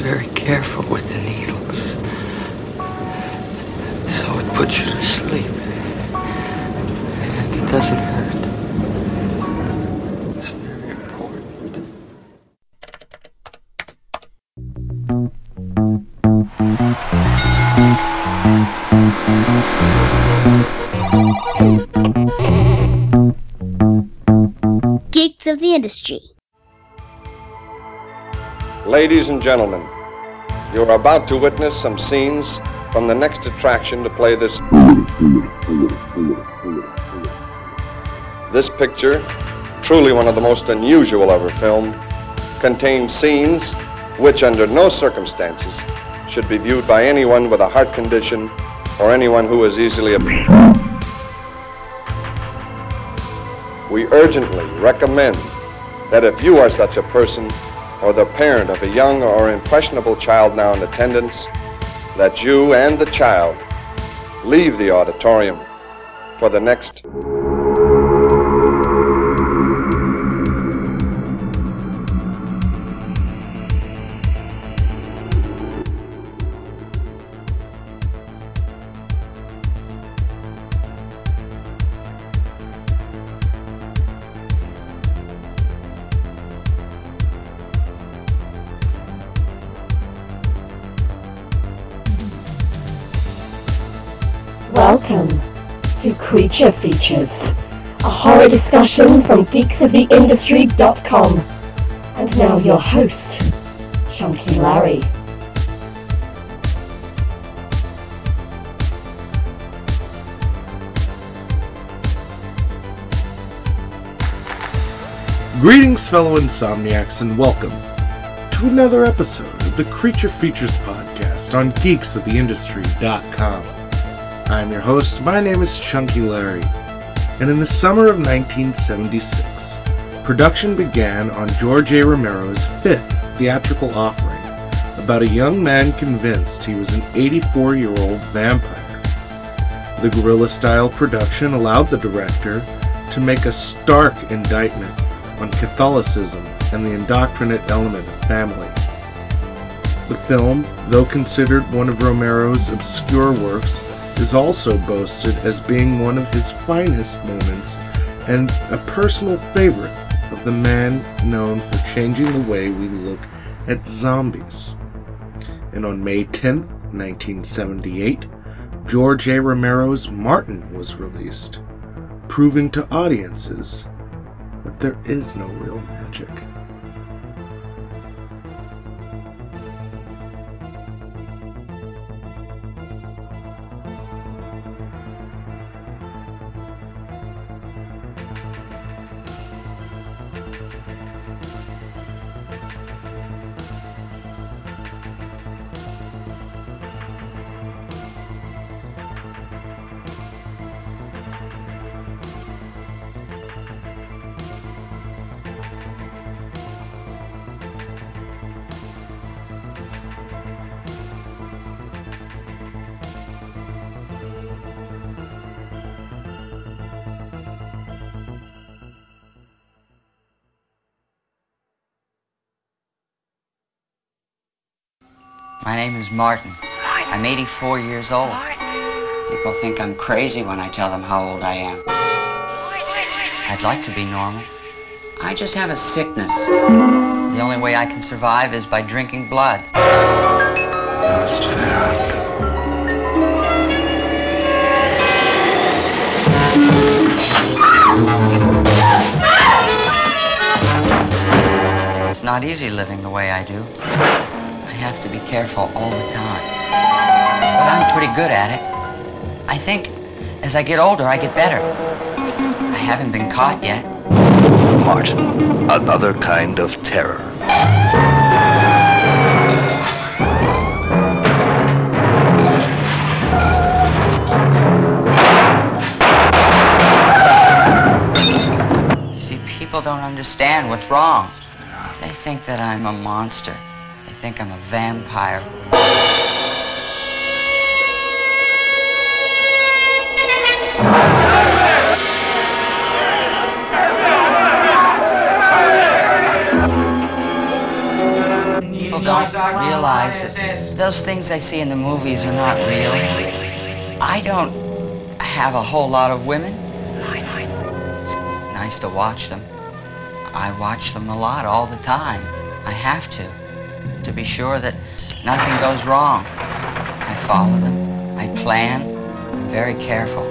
Very careful with the needles. So it puts you to sleep. And it doesn't hurt. It's very important. Geeks of the industry. Ladies and gentlemen, you're about to witness some scenes from the next attraction to play this. This picture, truly one of the most unusual ever filmed, contains scenes which, under no circumstances, should be viewed by anyone with a heart condition or anyone who is easily. We urgently recommend that if you are such a person or the parent of a young or impressionable child now in attendance, that you and the child leave the auditorium for the next. Creature Features, a horror discussion from geeksoftheindustry.com. And now your host, Chunky Larry. Greetings, fellow insomniacs, and welcome to another episode of the Creature Features podcast on geeksoftheindustry.com. I'm your host. My name is Chunky Larry, and in the summer of 1976, production began on George A. Romero's fifth theatrical offering about a young man convinced he was an 84 year old vampire. The guerrilla style production allowed the director to make a stark indictment on Catholicism and the indoctrinate element of family. The film, though considered one of Romero's obscure works, is also boasted as being one of his finest moments and a personal favorite of the man known for changing the way we look at zombies. And on May 10th, 1978, George A. Romero's Martin was released, proving to audiences that there is no real magic. Martin. I'm 84 years old. People think I'm crazy when I tell them how old I am. I'd like to be normal. I just have a sickness. The only way I can survive is by drinking blood. It's not easy living the way I do. Have to be careful all the time. But I'm pretty good at it. I think as I get older, I get better. I haven't been caught yet. Martin, another kind of terror. You see, people don't understand what's wrong. They think that I'm a monster. Think I'm a vampire. people don't realize that those things I see in the movies are not real. I don't have a whole lot of women. It's nice to watch them. I watch them a lot all the time. I have to, to be sure that nothing goes wrong. I follow them. I plan. I'm very careful.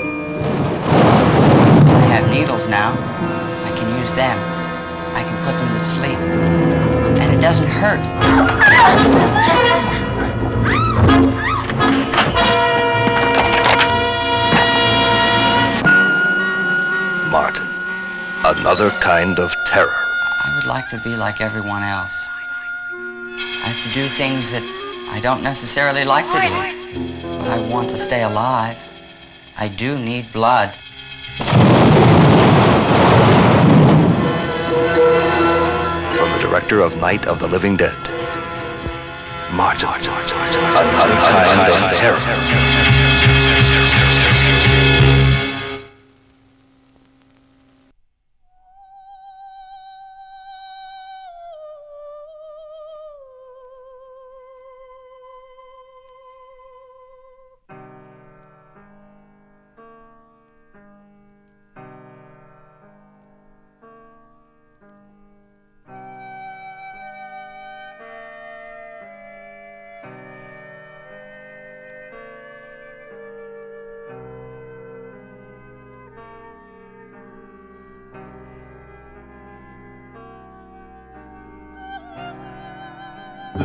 I have needles now. I can use them. I can put them to sleep. And it doesn't hurt. Martin. Another kind of terror. I would like to be like everyone else. I have to do things that I don't necessarily like to do, but I want to stay alive. I do need blood. From the director of Night of the Living Dead. Martin. Another kind of terror.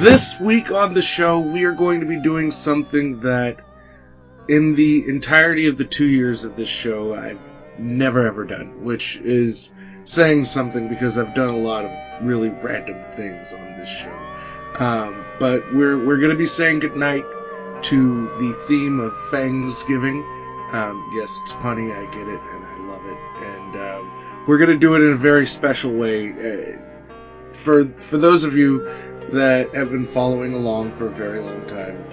This week on the show, we are going to be doing something that, in the entirety of the two years of this show, I've never ever done, which is saying something because I've done a lot of really random things on this show. Um, but we're we're going to be saying goodnight to the theme of Thanksgiving. Um, yes, it's punny, I get it, and I love it, and um, we're going to do it in a very special way. Uh, for for those of you that have been following along for a very long time.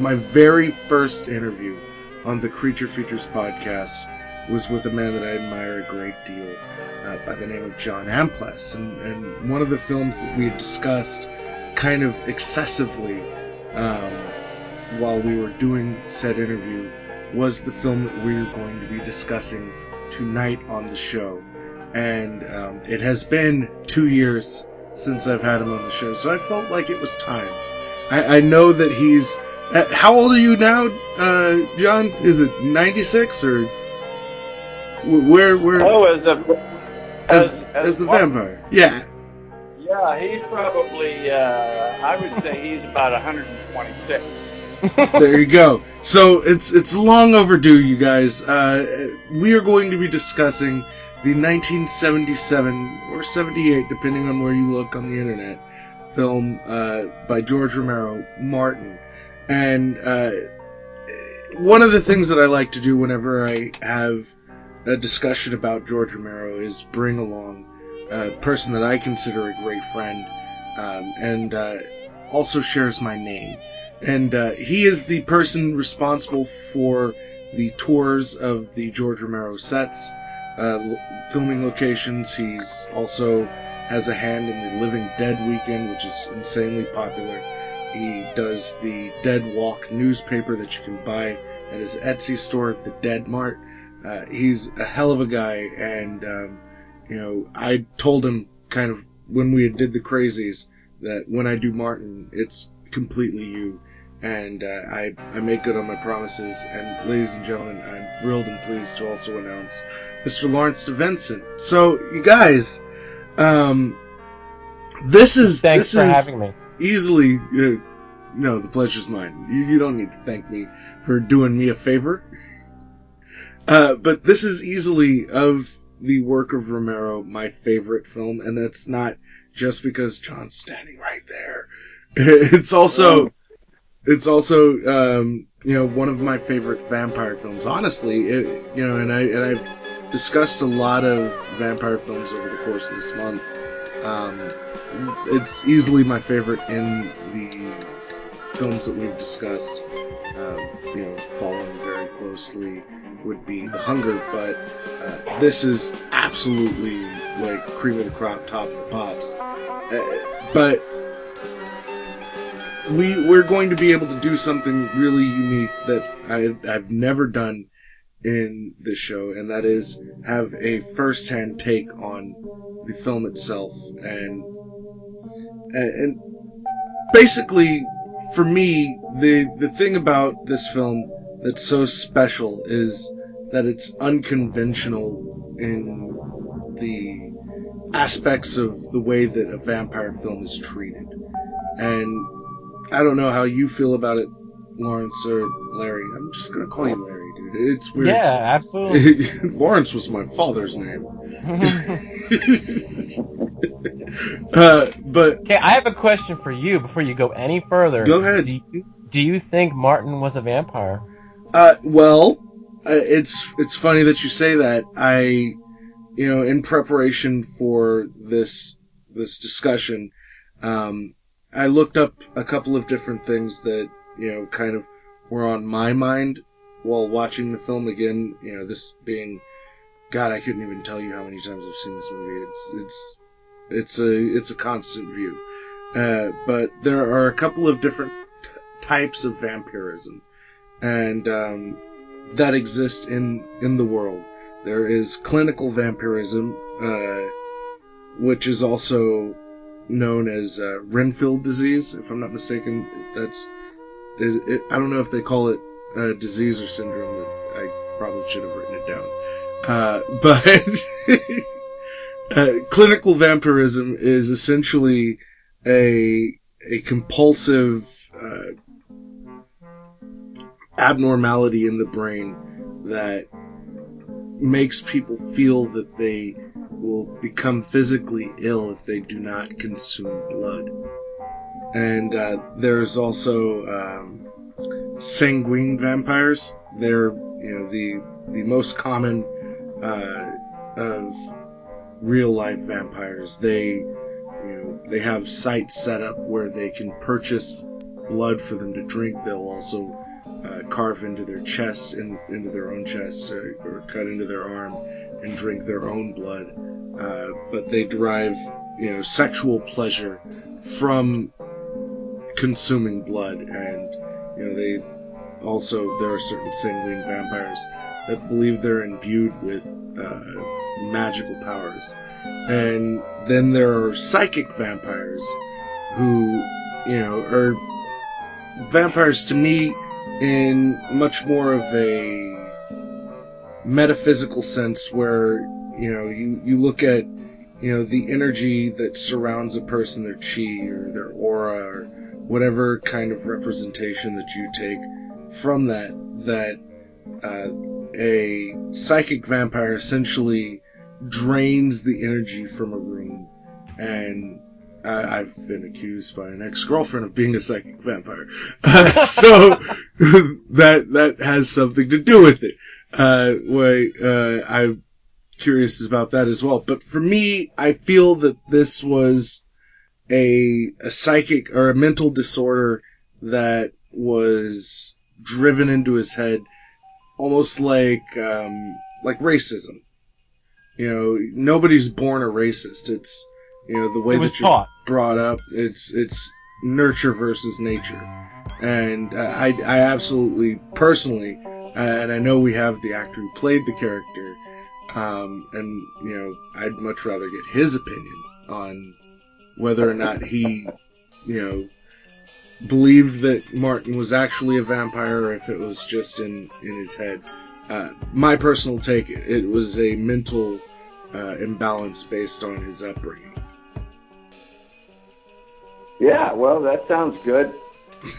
My very first interview on the Creature Features podcast was with a man that I admire a great deal uh, by the name of John Amplas. And, and one of the films that we had discussed kind of excessively um, while we were doing said interview was the film that we are going to be discussing tonight on the show. And um, it has been two years since I've had him on the show, so I felt like it was time. I, I know that he's. Uh, how old are you now, uh, John? Is it ninety six or where? Where? Oh, as a as, as, as the vampire? Yeah. Yeah, he's probably. Uh, I would say he's about 126. there you go. So it's it's long overdue, you guys. Uh, we are going to be discussing the 1977 or 78, depending on where you look on the internet, film uh, by George Romero, Martin. And uh, one of the things that I like to do whenever I have a discussion about George Romero is bring along a person that I consider a great friend um, and uh, also shares my name. And uh, he is the person responsible for the tours of the George Romero sets uh, filming locations. He's also has a hand in the Living Dead weekend, which is insanely popular. He does the Dead Walk newspaper that you can buy at his Etsy store, the Dead Mart. Uh, he's a hell of a guy, and um, you know, I told him kind of when we did the crazies that when I do Martin, it's completely you and uh, I, I make good on my promises. And ladies and gentlemen, I'm thrilled and pleased to also announce Mr. Lawrence DeVincent. So, you guys, um, this is Thanks this is having me. easily. Uh, no, the pleasure's mine. You, you don't need to thank me for doing me a favor. Uh, but this is easily of the work of Romero my favorite film, and that's not just because John's standing right there. it's also it's also um, you know one of my favorite vampire films. Honestly, it, you know, and I and I've discussed a lot of vampire films over the course of this month. Um, it's easily my favorite in the films that we've discussed. Um, you know, following very closely would be The Hunger, but uh, this is absolutely like cream of the crop, top of the pops. Uh, but we we're going to be able to do something really unique that I, I've never done in this show, and that is have a first-hand take on the film itself, and and, basically, for me, the the thing about this film that's so special is that it's unconventional in the aspects of the way that a vampire film is treated. And I don't know how you feel about it, Lawrence or Larry. I'm just gonna call you. It's weird. Yeah, absolutely. Lawrence was my father's name. uh, but Okay, I have a question for you before you go any further. Go ahead. Do you, do you think Martin was a vampire? Uh, well, uh, it's it's funny that you say that. I, you know, in preparation for this this discussion, um, I looked up a couple of different things that you know kind of were on my mind while watching the film again. You know, this being, God, I couldn't even tell you how many times I've seen this movie. It's it's it's a it's a constant view. Uh, but there are a couple of different t- types of vampirism, and um, that exist in in the world. There is clinical vampirism, uh, which is also known as uh, Renfield disease, if I'm not mistaken. That's it, it, I don't know if they call it disease or syndrome. I probably should have written it down. Uh, but uh, clinical vampirism is essentially a a compulsive uh, abnormality in the brain that makes people feel that they will become physically ill if they do not consume blood. And uh, there's also um, sanguine vampires. They're you know the the most common uh, of real life vampires. They you know they have sites set up where they can purchase blood for them to drink. They'll also uh, carve into their chest, in, into their own chest, or, or cut into their arm and drink their own blood. Uh, but they derive, you know, sexual pleasure from consuming blood, and you know they also there are certain sanguine vampires that believe they're imbued with uh, magical powers, and then there are psychic vampires who, you know, are vampires to me in much more of a metaphysical sense where you know you, you look at you know the energy that surrounds a person their chi or their aura or whatever kind of representation that you take from that that uh, a psychic vampire essentially drains the energy from a room and I, I've been accused by an ex-girlfriend of being a psychic vampire, so that that has something to do with it. Uh, why uh, I'm curious about that as well. But for me, I feel that this was a a psychic or a mental disorder that was driven into his head, almost like um, like racism. You know, nobody's born a racist. It's you know the way that you're taught. brought up. It's it's nurture versus nature, and uh, I I absolutely personally, uh, and I know we have the actor who played the character, um, and you know I'd much rather get his opinion on whether or not he, you know, believed that Martin was actually a vampire or if it was just in in his head. Uh, my personal take, it was a mental uh, imbalance based on his upbringing. Yeah, well, that sounds good.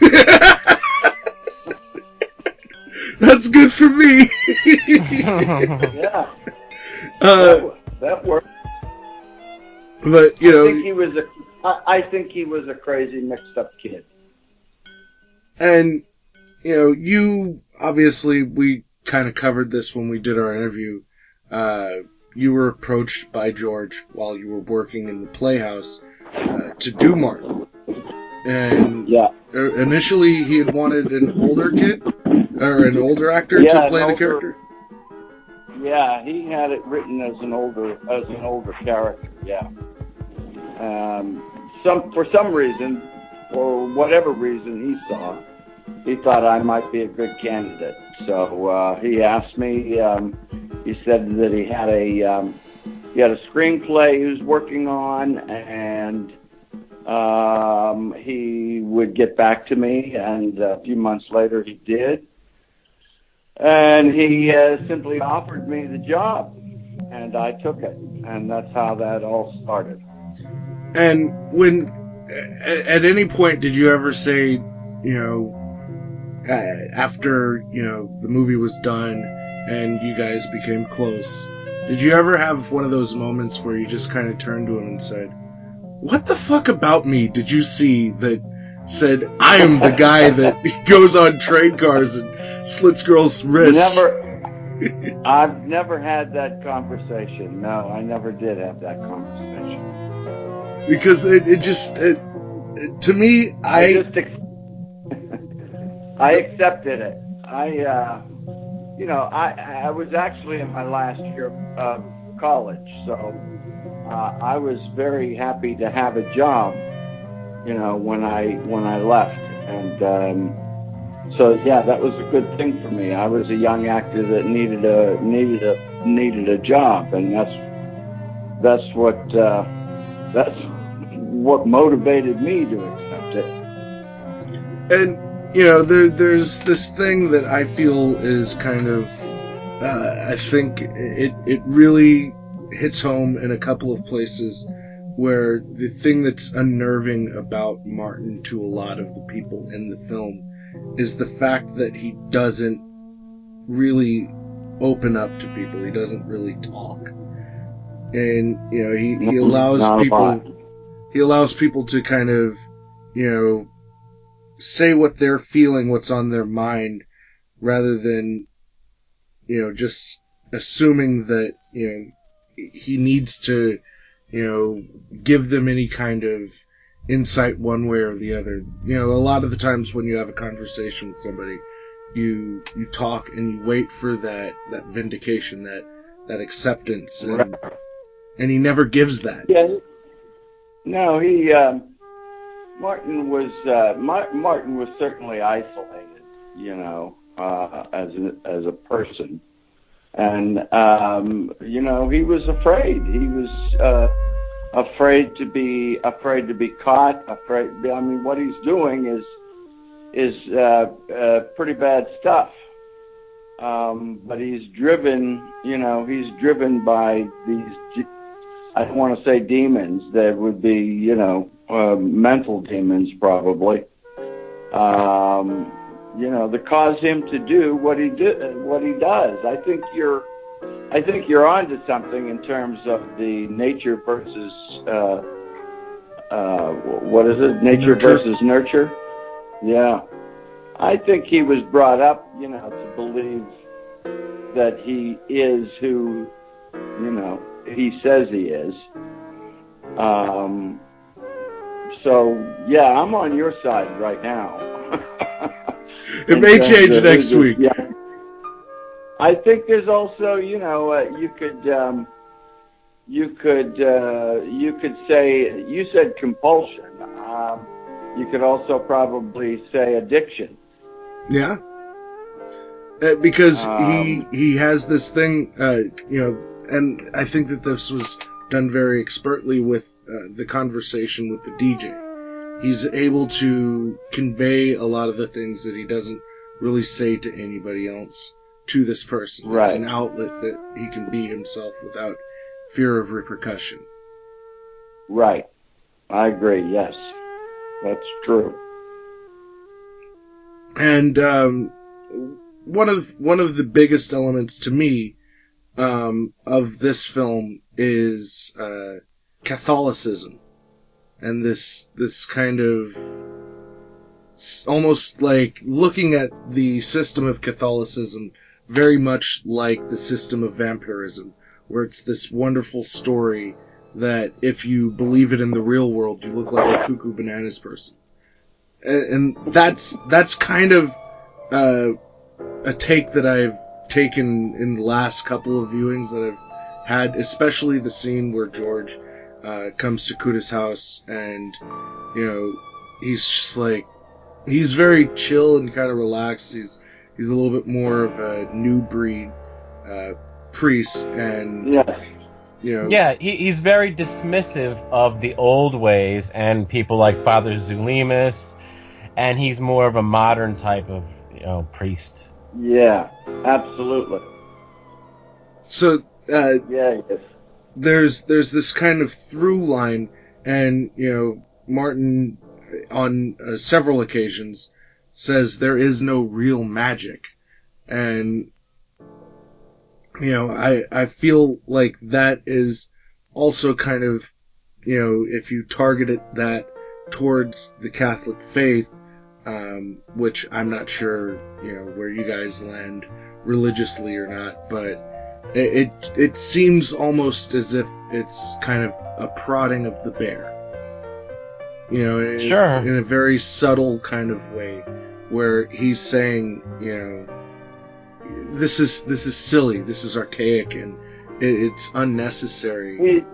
That's good for me. Yeah, uh, that, that works. But you know, I think he was a. I, I think he was a crazy, mixed-up kid. and you know, you obviously we kind of covered this when we did our interview. Uh, you were approached by George while you were working in the Playhouse uh, to do Martin, and Yeah. uh, initially he had wanted an older kid or an older actor Yeah, to play the older- character. Yeah, he had it written as an older as an older character. Yeah. Um, some for some reason, for whatever reason he saw, he thought I might be a good candidate. So uh, he asked me. Um, he said that he had a um, he had a screenplay he was working on, and um, he would get back to me. And a few months later, he did. And he uh, simply offered me the job, and I took it, and that's how that all started. And when, at, at any point, did you ever say, you know, after you know the movie was done and you guys became close, did you ever have one of those moments where you just kind of turned to him and said, "What the fuck about me did you see that said I am the guy that goes on train cars and slits girls' wrists?" Never. I've never had that conversation. No, I never did have that conversation. Because it, it just it, to me I, I just I accepted it. I uh you know, I I was actually in my last year of college, so uh, I was very happy to have a job, you know, when I when I left. And um so yeah, that was a good thing for me. I was a young actor that needed a needed a needed a job and that's that's what uh that's what motivated me to accept it. and you know there there's this thing that I feel is kind of uh, I think it it really hits home in a couple of places where the thing that's unnerving about Martin to a lot of the people in the film is the fact that he doesn't really open up to people. He doesn't really talk. And you know, he, he allows people. He allows people to kind of, you know, say what they're feeling, what's on their mind, rather than, you know, just assuming that, you know, he needs to, you know, give them any kind of insight one way or the other. You know, a lot of the times when you have a conversation with somebody, you you talk and you wait for that that vindication, that that acceptance, and and he never gives that. Yeah. No, he um, Martin was uh, Mar- Martin was certainly isolated, you know, uh, as a, as a person, and um, you know he was afraid. He was uh, afraid to be afraid to be caught. Afraid. I mean, what he's doing is is uh, uh, pretty bad stuff. Um, but he's driven, you know, he's driven by these I don't want to say demons. That would be, you know, uh, mental demons probably. Um, you know, that cause him to do what he do, what he does. I think you're, I think you're onto something in terms of the nature versus, uh, uh, what is it? Nature Nurture. versus nurture. Yeah, I think he was brought up, you know, to believe that he is who, you know, he says he is. Um, so yeah, I'm on your side right now. It may change next week. Yeah. I think there's also, you know, uh, you could, um, you could, uh, you could say, you said compulsion. Um, you could also probably say addiction. Yeah. Uh, because Um, he he has this thing, uh, you know, and I think that this was done very expertly with uh, the conversation with the DJ. He's able to convey a lot of the things that he doesn't really say to anybody else to this person. Right. It's an outlet that he can be himself without fear of repercussion. Right. I agree. Yes, that's true. and um, one of one of the biggest elements to me um, of this film is uh, Catholicism, and this this kind of almost like looking at the system of Catholicism very much like the system of vampirism, where it's this wonderful story that if you believe it in the real world, you look like a cuckoo bananas person. And that's that's kind of uh, a take that I've taken in the last couple of viewings that I've had, especially the scene where George uh, comes to Cuda's house and you know he's just like he's very chill and kind of relaxed. He's he's a little bit more of a new breed uh, priest, and Yes. you know, Yeah, he, he's very dismissive of the old ways and people like Father Zulimus, and he's more of a modern type of you know priest. Yeah. Absolutely. So uh, Yeah. Yes. there's there's this kind of through line, and you know Martin on uh, several occasions says there is no real magic, and you know I I feel like that is also kind of you know if you target it that towards the Catholic faith, um, which I'm not sure you know where you guys land religiously or not, but it, it it seems almost as if it's kind of a prodding of the bear. You know, in, Sure. in a very subtle kind of way, where he's saying, you know, this is this is silly, this is archaic, and it, it's unnecessary. He,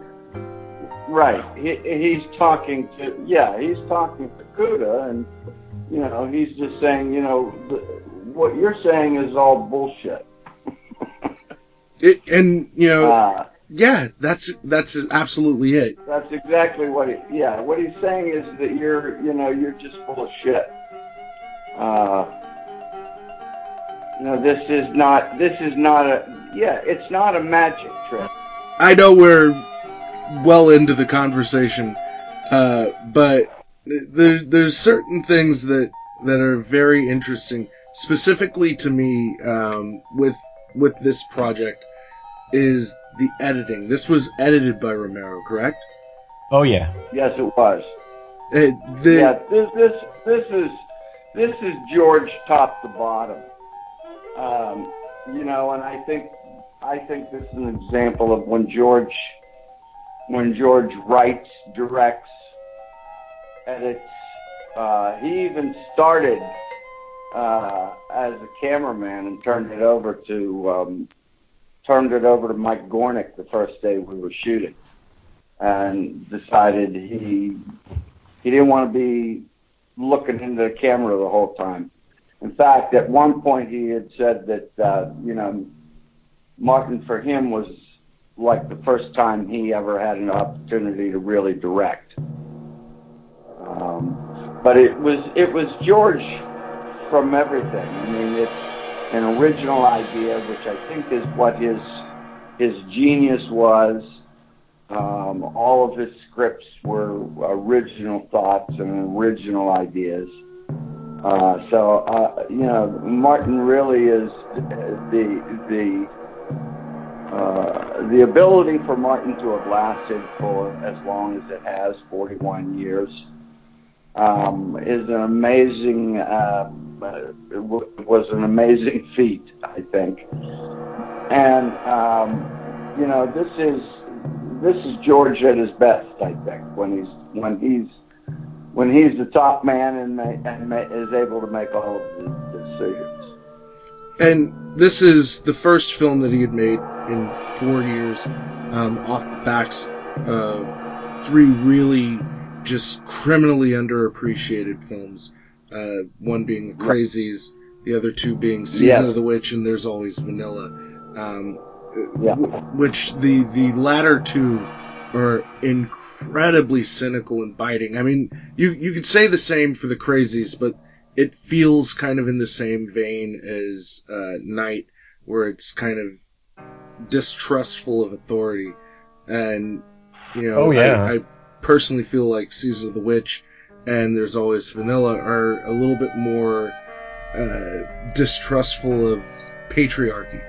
right. He, he's talking to, yeah, he's talking to Cuda, and, you know, he's just saying, you know, the, what you're saying is all bullshit. It, and you know, Uh, yeah, that's that's absolutely it. that's exactly what he, yeah, what he's saying is that you're, you know, you're just full of shit. Uh, you know, this is not, this is not a, yeah, it's not a magic trick. I know we're well into the conversation, uh, but there, there's certain things that that are very interesting, specifically to me, um, with with this project, is the editing. This was edited by Romero, correct? Oh yeah. Yes, it was. Uh, the, yeah, this this this is this is George top to bottom. Um, you know, and I think I think this is an example of when George when George writes, directs, edits. Uh, he even started uh, as a cameraman and turned it over to um, turned it over to Mike Gornick the first day we were shooting, and decided he he didn't want to be looking into the camera the whole time. In fact, at one point he had said that uh, you know Martin for him was like the first time he ever had an opportunity to really direct. Um, but it was it was George from everything. I mean, it's an original idea, which I think is what his his genius was. Um, all of his scripts were original thoughts and original ideas. Uh, so uh, you know, Martin really is the the uh, the ability for Martin to have lasted for as long as it has, 41 years, um, is an amazing. Uh, was an amazing feat, I think. And um, you know, this is this is George at his best, I think, when he's when he's when he's the top man and ma- and ma- is able to make all of the decisions. and this is the first film that he had made in four years, um, off the backs of three really just criminally underappreciated films. Uh, one being The Crazies, the other two being Season Yeah. of the Witch, and There's Always Vanilla. Um, Yeah. w- which the the latter two are incredibly cynical and biting. I mean, you you could say the same for The Crazies, but it feels kind of in the same vein as uh, Night, where it's kind of distrustful of authority, and you know, Oh, yeah. I, I personally feel like Season of the Witch and There's Always Vanilla are a little bit more uh, distrustful of patriarchy,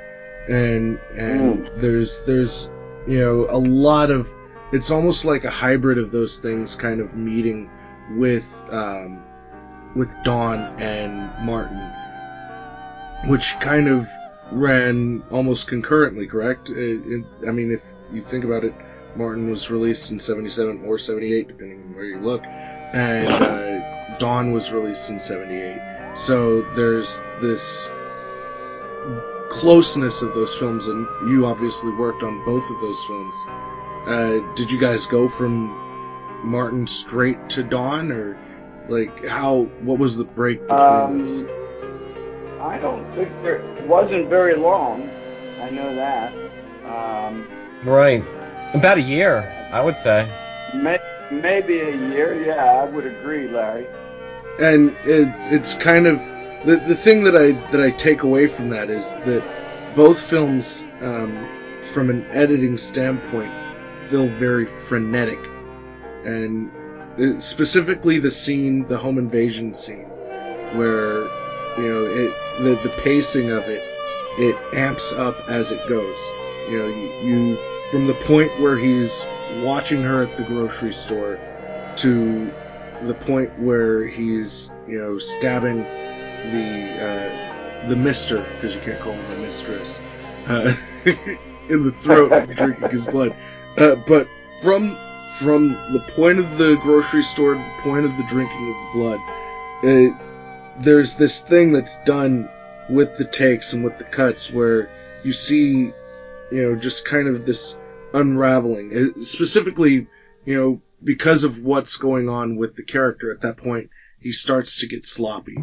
and and there's there's you know a lot of it's almost like a hybrid of those things kind of meeting with um, with Dawn and Martin, which kind of ran almost concurrently, correct? It, it, I mean, if you think about it, Martin was released in 77 or 78, depending on where you look, and uh, Dawn was released in 78. So there's this closeness of those films, and you obviously worked on both of those films. Uh, did you guys go from Martin straight to Dawn, or Like how? What was the break between Um, those? I don't think there it wasn't very long. I know that. Um, Right. About a year, I would say. may, maybe a year. Yeah, I would agree, Larry. and it, it's kind of the the thing that I that I take away from that is that both films, um, from an editing standpoint, feel very frenetic, and uh, specifically the scene, the home invasion scene, where you know it the the pacing of it, it amps up as it goes. You know, you, you from the point where he's watching her at the grocery store to the point where he's you know stabbing the uh, the Mister because you can't call him a mistress uh, in the throat, drinking his blood. Uh, but from from the point of the grocery store point of the drinking of the blood, uh, there's this thing that's done with the takes and with the cuts where you see you know just kind of this unraveling, Uh, specifically you know because of what's going on with the character at that point, he starts to get sloppy,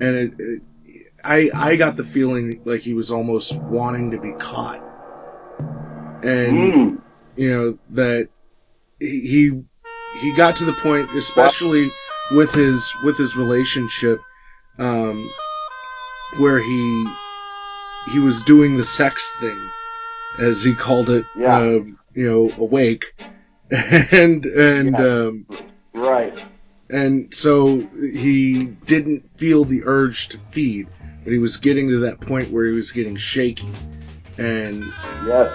and it, it, I I got the feeling like he was almost wanting to be caught, and Mm. you know that he he- he got to the point, especially with his with his relationship, um, where he he was doing the sex thing, as he called it, Yeah. um, you know, awake, and and Yeah. um, Right. and so he didn't feel the urge to feed, but he was getting to that point where he was getting shaky, and Yes.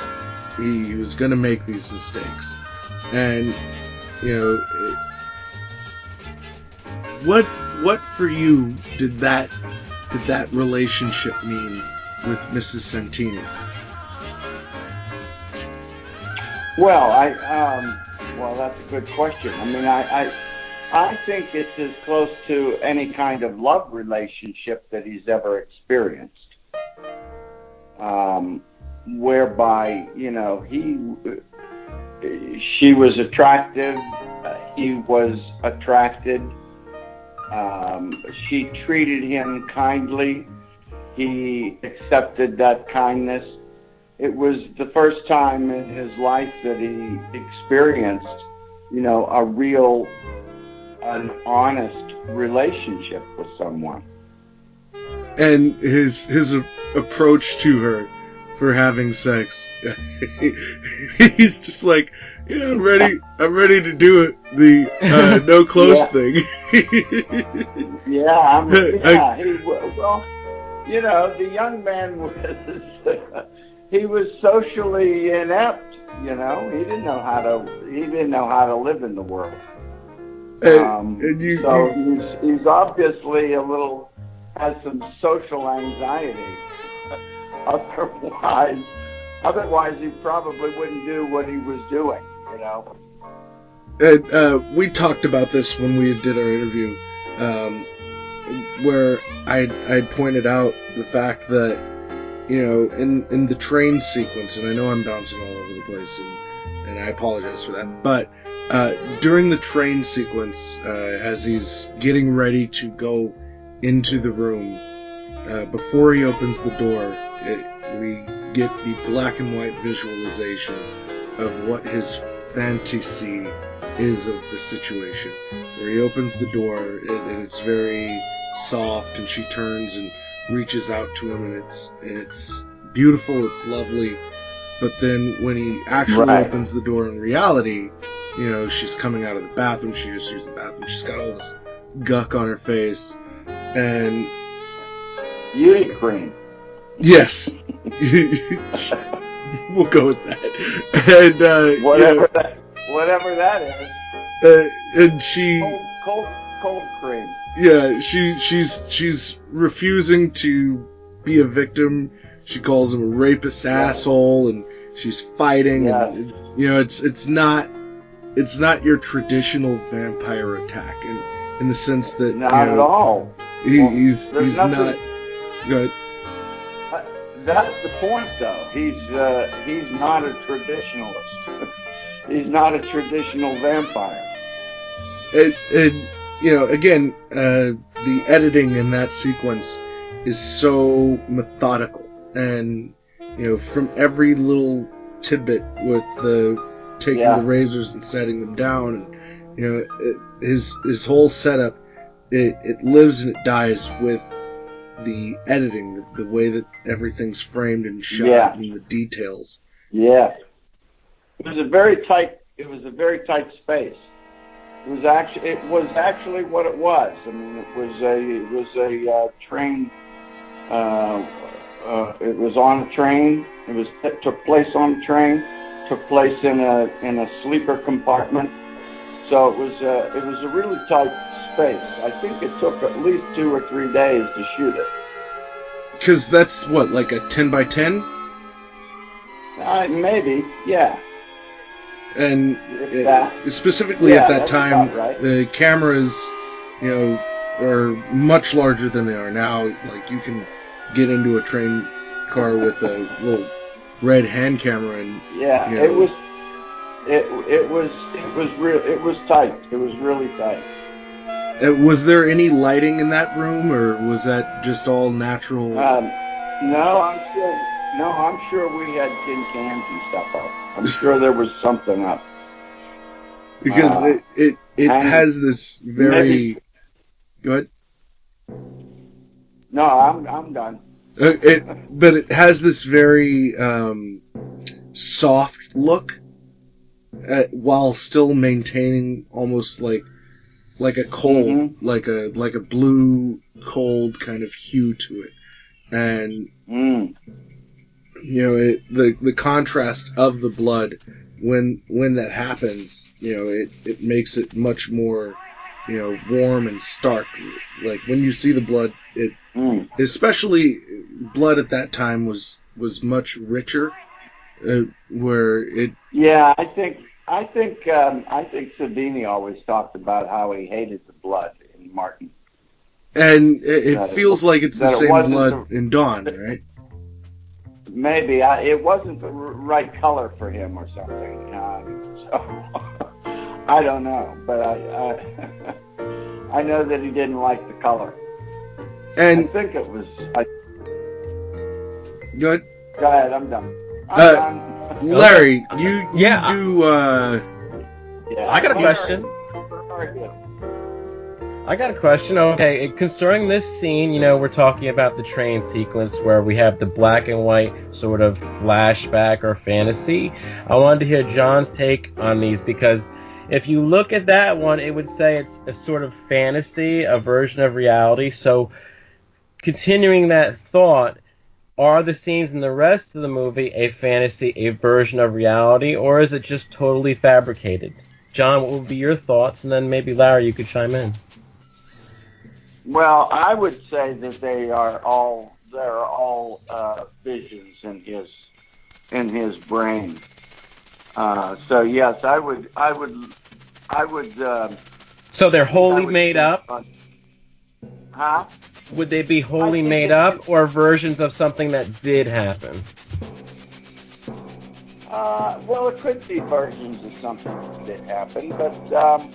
he, he was going to make these mistakes, and you know, it, what what for you did that did that relationship mean with Mrs. Santini? Well, I um, well, that's a good question. I mean, I, I I think it's as close to any kind of love relationship that he's ever experienced, um, whereby you know he she was attractive, he was attracted. Um, she treated him kindly. He accepted that kindness it was the first time in his life that he experienced, you know, a real, an honest relationship with someone. and his his approach to her for having sex. He's just like, yeah, I'm ready. I'm ready to do it. The uh, no clothes Yeah. thing. Yeah, I'm, I- yeah. He, well, you know, the young man was, he was socially inept. You know, he didn't know how to, he didn't know how to live in the world. and, Um, and you, so you- he's, he's obviously a little has some social anxiety. Otherwise, otherwise he probably wouldn't do what he was doing. You know. and uh, we talked about this when we did our interview, um, where I I pointed out the fact that you know in in the train sequence, and I know I'm bouncing all over the place, and and I apologize for that, but uh, during the train sequence, uh, as he's getting ready to go into the room, uh, before he opens the door, it, we get the black and white visualization of what his fantasy is of the situation. Where he opens the door and, and it's very soft, and she turns and reaches out to him, and it's and it's beautiful, it's lovely. But then when he actually Right. opens the door in reality, you know, she's coming out of the bathroom. She just used the bathroom. She's got all this guck on her face, and Beauty cream. yes, we'll go with that. And uh, Whatever that, whatever that is. uh, and she. Cold, cold, cold cream. Yeah, she she's she's refusing to be a victim. She calls him a rapist asshole, and she's fighting. Yeah. And you know, it's it's not it's not your traditional vampire attack, in in the sense that Not you at all. He, Well, he's he's nothing- not good. Uh, That's the point, though. He's uh, he's not a traditionalist. he's not a traditional vampire. And, and you know, again, uh, the editing in that sequence is so methodical, and you know, from every little tidbit with the taking Yeah. the razors and setting them down, and you know, it, his his whole setup, it it lives and it dies with the editing, the, the way that everything's framed and shot, Yeah. and the details. Yeah. It was a very tight. It was a very tight space. It was actually. It was actually what it was. I mean, it was a. It was a uh, train. Uh, uh, it was on a train. It was. It took place on a train. Took place in a in a sleeper compartment. So it was. A, it was a really tight space. I think it took at least two or three days to shoot it. Because that's what, like a ten by ten, Uh, maybe. Yeah. and uh, specifically Yeah, at that time, right. the cameras, you know, are much larger than they are now. Like you can get into a train car with a little red hand camera, and Yeah, Yeah. it was. It it was it was real. It was tight. It was really tight. Uh, was there any lighting in that room, or was that just all natural? Um, no, I'm sure. No, I'm sure we had tin cans and stuff up. I'm sure there was something up. because uh, it it, it has this very. maybe- Go ahead. No, I'm I'm done. Uh, it, but it has this very um, soft look, uh, while still maintaining almost like like a cold, Mhm. like a like a blue cold kind of hue to it, and Mm. you know it, the the contrast of the blood when when that happens, you know it it makes it much more you know warm and stark. Like when you see the blood, it Mm. especially blood at that time was was much richer uh, where it Yeah, I think I think um, I think Savini always talked about how he hated the blood in Martin. and it, it That it feels like it's the that it same blood the- in dawn right Maybe I, it wasn't the right color for him or something. Um, so I don't know, but I, I I know that he didn't like the color. I and think it was. I, good go ahead, I'm done. I'm Uh, done. Larry you, you Yeah. do uh Yeah. I got a question. I got a question. Okay, concerning this scene, you know, we're talking about the train sequence where we have the black and white sort of flashback or fantasy. I wanted to hear John's take on these because if you look at that one, it would say it's a sort of fantasy, a version of reality. So, continuing that thought, are the scenes in the rest of the movie a fantasy, a version of reality, or is it just totally fabricated? John, what would be your thoughts? And then maybe Larry, you could chime in. Well, I would say that they are all they're all uh, visions in his in his brain. Uh, so yes, I would I would I would. Um, So they're wholly made up. Huh? Would they be wholly made up or versions of something that did happen? Uh, well, it could be versions of something that happened, but um,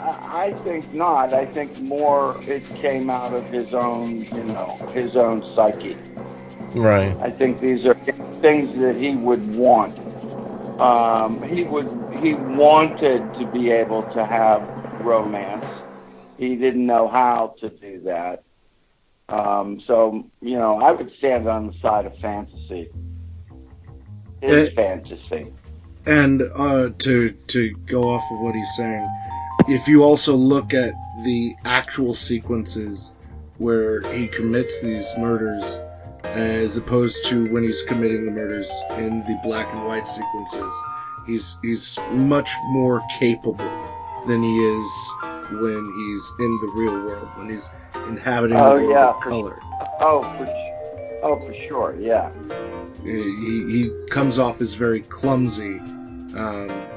I, I think not. I think more it came out of his own, you know, his own psyche. Right. I think these are things that he would want. Um, he would he wanted to be able to have romance. He didn't know how to do that. Um, so you know, I would stand on the side of fantasy. His Eh. fantasy. and uh to to go off of what he's saying if you also look at the actual sequences where he commits these murders as opposed to when he's committing the murders in the black and white sequences he's he's much more capable than he is when he's in the real world when he's inhabiting Oh, the world yeah, of for color Oh, for oh, for sure. Yeah. he, he comes off as very clumsy um,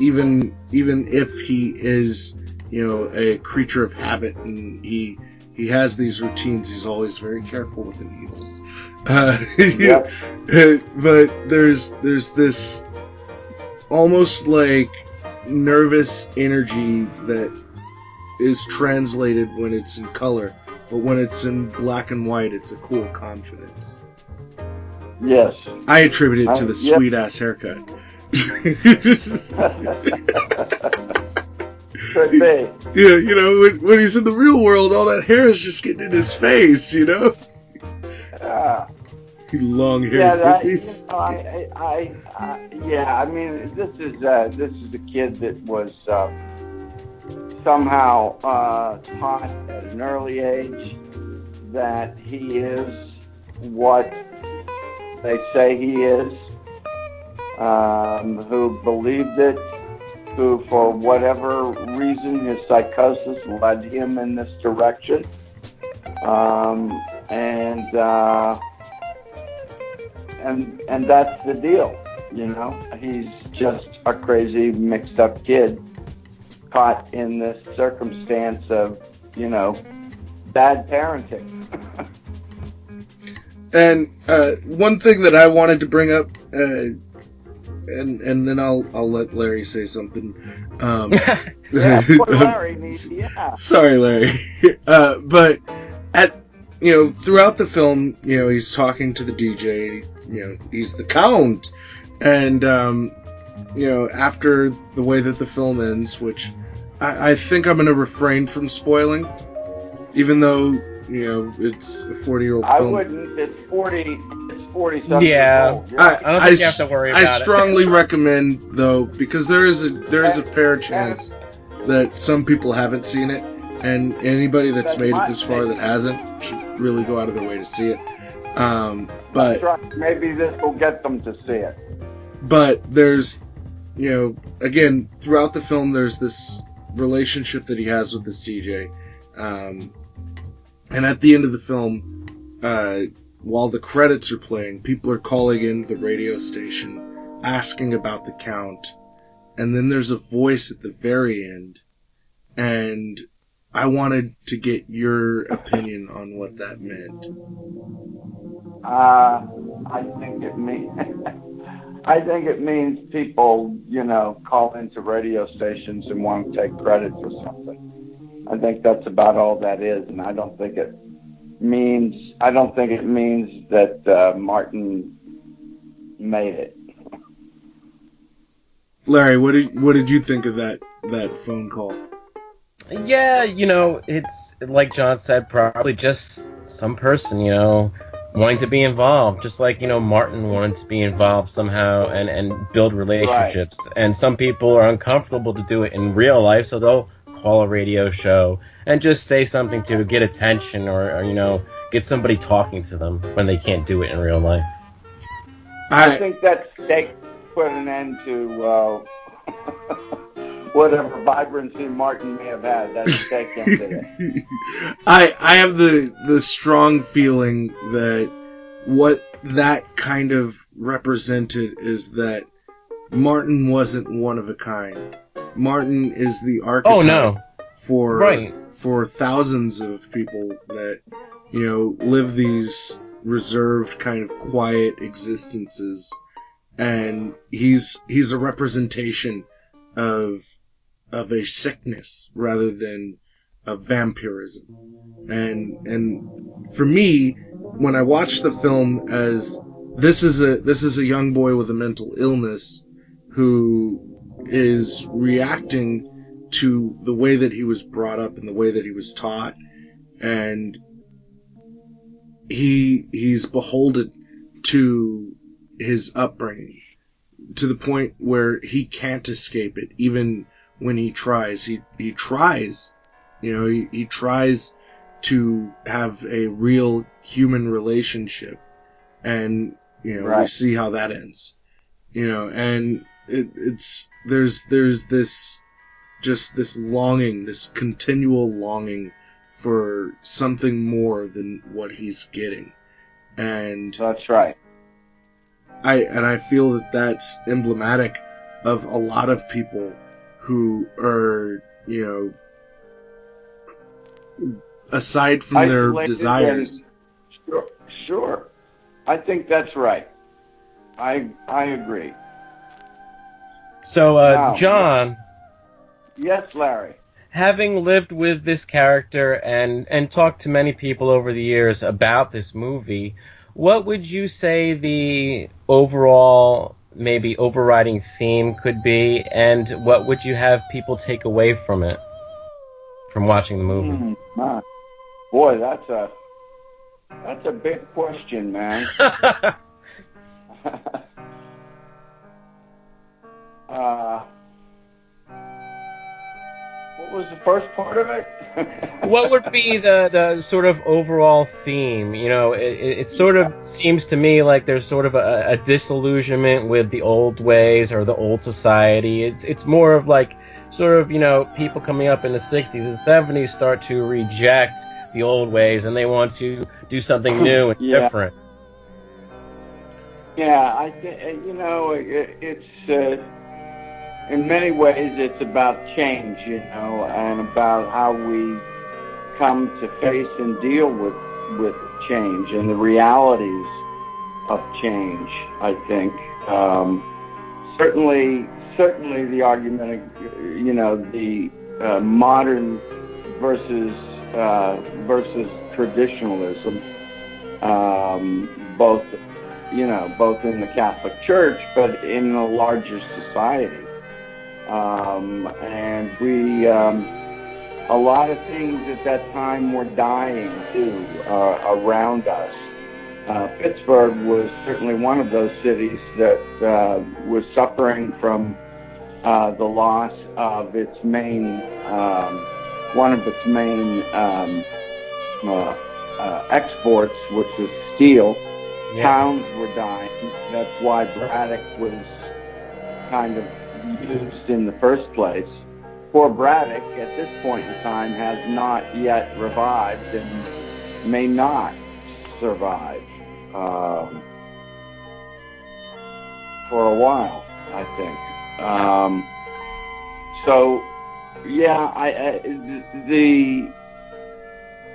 even even if he is you know a creature of habit and he he has these routines he's always very careful with the needles uh, Yep. but there's there's this almost like nervous energy that is translated when it's in color, but when it's in black and white, it's a cool confidence. Yes. I attribute it to the sweet ass haircut. Could be. Yeah, you know, when, when he's in the real world, all that hair is just getting in his face, you know? Yeah. Long hair Yeah, that, you know, I, I, I, I, yeah. I mean, this is uh, this is a kid that was uh, somehow uh, taught at an early age that he is what they say he is. Um, who believed it? Who, for whatever reason, his psychosis led him in this direction. Um, and uh, and and that's the deal. You know, he's just a crazy, mixed up kid caught in this circumstance of, you know, bad parenting. And uh, one thing that I wanted to bring up, uh, and and then I'll I'll let Larry say something. Um, yeah, Larry. needs- Yeah. Sorry, Larry. Uh, but at you know throughout the film, you know he's talking to the DJ. You know he's the count, and um, you know after the way that the film ends, which I, I think I'm going to refrain from spoiling, even though you know it's a 40 year old film. I wouldn't. It's forty. It's forty something. Yeah. Years old. I, I don't think you have to worry I about it. I strongly recommend though because there is a there is a fair chance that some people haven't seen it, and anybody that's That's made it this far that hasn't should really go out of their way to see it. Um, but Maybe this will get them to see it. but there's you know again throughout the film there's this relationship that he has with this DJ, um, and at the end of the film, uh, while the credits are playing, people are calling in the radio station asking about the count, and then there's a voice at the very end, and I wanted to get your opinion on what that meant. Uh, I think it means. I think it means people, you know, call into radio stations and want to take credit for something. I think that's about all that is, and I don't think it means. I don't think it means that uh, Martin made it. Larry, what did what did you think of that that phone call? Yeah, you know, it's like John said, probably just some person, you know, wanting to be involved, just like you know Martin wanted to be involved somehow and and build relationships. And some people are uncomfortable to do it in real life, so they'll call a radio show and just say something to get attention or, or you know get somebody talking to them when they can't do it in real life. I I think that steak put an end to uh, whatever vibrancy Martin may have had. That steak ended it. I I have the the strong feeling that what that kind of represented is that Martin wasn't one of a kind. Martin is the archetype Oh no, for Right. for thousands of people that you know live these reserved kind of quiet existences and he's he's a representation of of a sickness rather than of vampirism. And and for me when i watched the film as this is a this is a young boy with a mental illness who is reacting to the way that he was brought up and the way that he was taught. And he he's beholden to his upbringing to the point where he can't escape it even when he tries. He he tries you know he, he tries to have a real human relationship. And you know we see how that ends. You know and it, it's there's there's this just this longing this continual longing for something more than what he's getting. And That's right. I and I feel that that's emblematic of a lot of people who are, you know, aside from their desires. and- Sure, sure. I think that's right. I I agree. So, uh, Wow. John, Yes, Larry. having lived with this character and and talked to many people over the years about this movie, what would you say the overall maybe overriding theme could be, and what would you have people take away from it, from watching the movie? Mm. Boy, that's a that's a big question, man. was the first part of it? what would be the, the sort of overall theme? You know, it, it, sort of seems to me like there's sort of a, a, disillusionment with the old ways or the old society. It's it's more of like sort of you know people coming up in the 60s and 70s start to reject the old ways and they want to do something new and yeah. different. Yeah, I you know it, it's. Uh, in many ways, it's about change, you know, and about how we come to face and deal with with change and the realities of change. I think um, certainly, certainly the argument, you know, the uh, modern versus uh, versus traditionalism, um, both you know, both in the Catholic Church, but in the larger society. Um, and we, um, a lot of things at that time were dying too uh, around us. Uh, Pittsburgh was certainly one of those cities that uh, was suffering from uh, the loss of its main, um, one of its main um, uh, uh, exports, which was steel. Yeah. Towns were dying. That's why Braddock was kind of used in the first place. Poor Braddock, at this point in time, has not yet revived and may not survive um, for a while, I think. Um, so, yeah, I, I the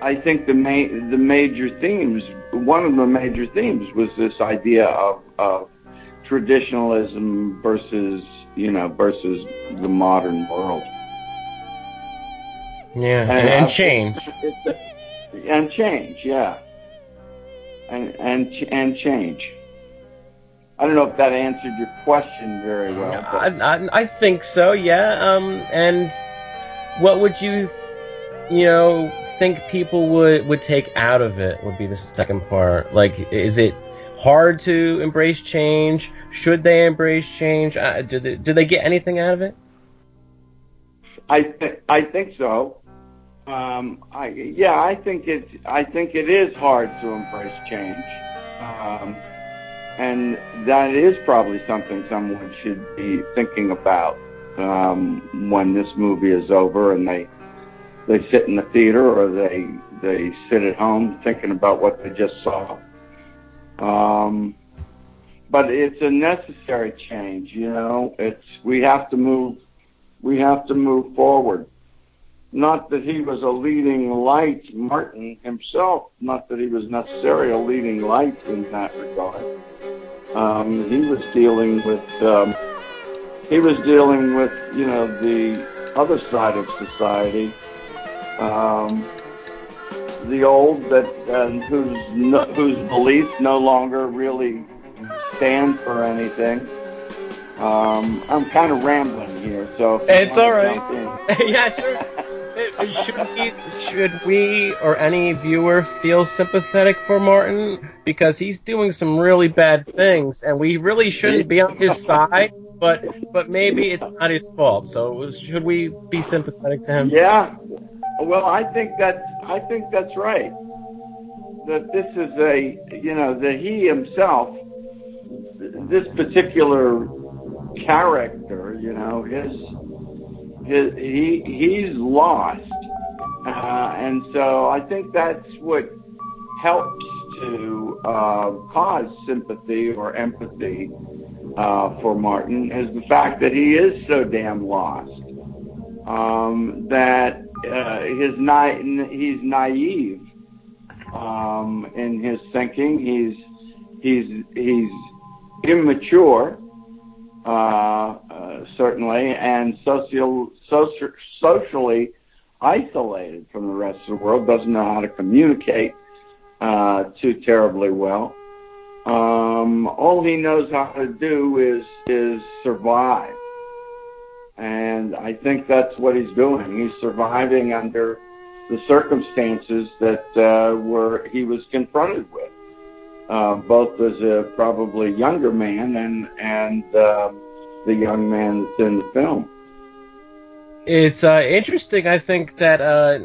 I think the main the major themes one of the major themes was this idea of, of traditionalism versus you know, versus the modern world. Yeah, and, and, and change. and change, yeah. And and and change. I don't know if that answered your question very well. I, I, I think so, yeah. Um, and what would you, you know, think people would would take out of it? Would be the second part. Like, is it hard to embrace change? Should they embrace change? Uh, do they do they get anything out of it? I th- I think so. Um, I yeah, I think it I think it is hard to embrace change, um, and that is probably something someone should be thinking about um, when this movie is over and they they sit in the theater or they they sit at home thinking about what they just saw. Um, but it's a necessary change. You know, it's we have to move. We have to move forward. Not that he was a leading light, Martin himself. Not that he was necessarily a leading light in that regard. Um, he was dealing with. Um, he was dealing with, you know, the other side of society. Um, the old that uh, whose no, whose beliefs no longer really stand for anything. Um, I'm kind of rambling here, so it's all right. yeah, sure. should we, should we or any viewer feel sympathetic for Martin because he's doing some really bad things, and we really shouldn't be on his side. But but maybe it's not his fault. So should we be sympathetic to him? Yeah. Well, I think that's I think that's right. That this is a you know that he himself, this particular character, you know, his his he he's lost, uh, and so I think that's what helps to uh, cause sympathy or empathy uh, for Martin is the fact that he is so damn lost um, that uh, his na- he's naive um, in his thinking. He's he's he's immature, uh, uh, certainly, and social, social socially isolated from the rest of the world, doesn't know how to communicate uh, too terribly well. Um, all he knows how to do is is survive, and I think that's what he's doing. He's surviving under the circumstances that uh, were he was confronted with, uh, both as a probably younger man and and uh, the young man that's in the film. It's uh, interesting. I think that uh,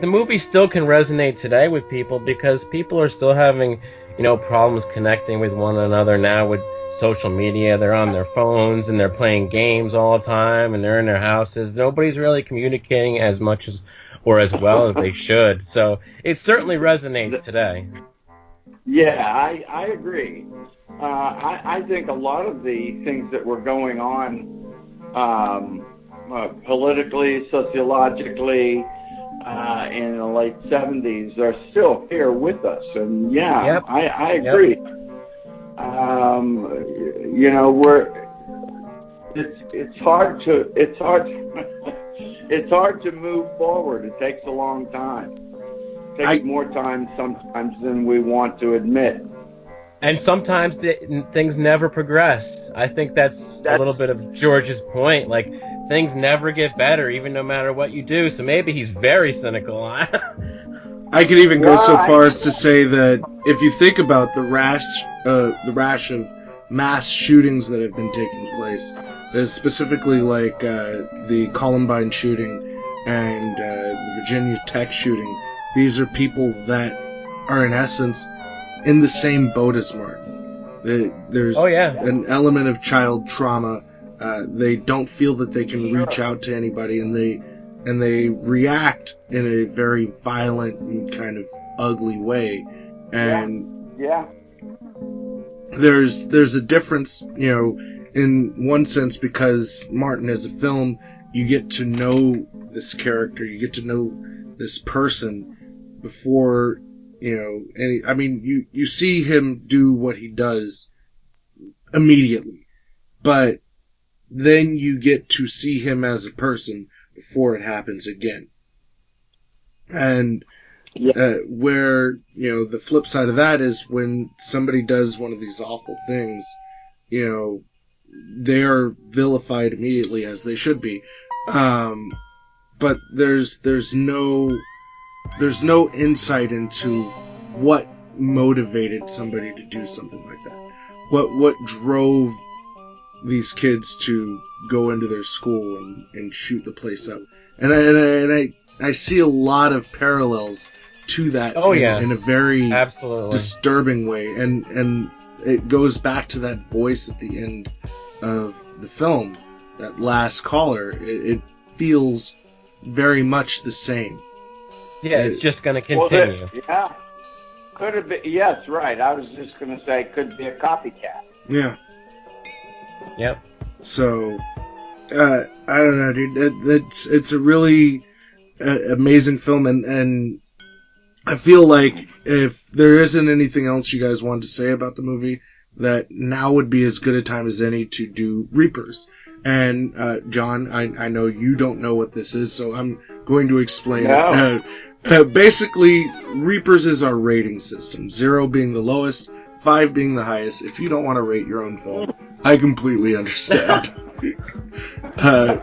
the movie still can resonate today with people because people are still having, you know, problems connecting with one another now with social media. They're on their phones and they're playing games all the time and they're in their houses. Nobody's really communicating as much as or as well as they should. So it certainly resonates today. Yeah, I I agree. Uh, I I think a lot of the things that were going on um, uh, politically, sociologically. Uh, in the late 70s are still here with us, and yeah, Yep. I, I agree. Um, you know, we're it's it's hard to it's hard it's hard to move forward. It takes a long time. It takes I- more time sometimes than we want to admit. And sometimes the, things never progress. I think that's, a little bit of George's point. Like things never get better, even no matter what you do. So maybe he's very cynical. I could even go so Well, I- far as to say that if you think about the rash, uh, the rash of mass shootings that have been taking place, specifically like uh, the Columbine shooting and uh, the Virginia Tech shooting, these are people that are in essence in the same boat as Martin. They- There's oh yeah. an element of child trauma. Uh, they don't feel that they can reach out to anybody, and they and they react in a very violent and kind of ugly way. And Yeah. there's there's a difference, you know, in one sense because Martin as a film, you get to know this character, you get to know this person before you know any. I mean, you you see him do what he does immediately, but then you get to see him as a person before it happens again. And uh, where you know the flip side of that is when somebody does one of these awful things, you know, they are vilified immediately as they should be. Um, but there's there's no there's no insight into what motivated somebody to do something like that. What what drove these kids to go into their school and, and shoot the place up. And I, and I, and I I see a lot of parallels to that Oh, in, yeah. in a very Absolutely. disturbing way and and it goes back to that voice at the end of the film that last caller it, it feels very much the same yeah, it's just going to Well, continue. that- yeah. Could have been. Yes, right. I was just going to say, could be a copycat. yeah Yep. so uh i don't know dude it, it's it's a really uh, amazing film and and i feel like if there isn't anything else you guys want to say about the movie that now would be as good a time as any to do reapers and uh, john I, I know you don't know what this is so i'm going to explain No. it uh, uh, basically reapers is our rating system zero being the lowest five being the highest if you don't want to rate your own film i completely understand uh,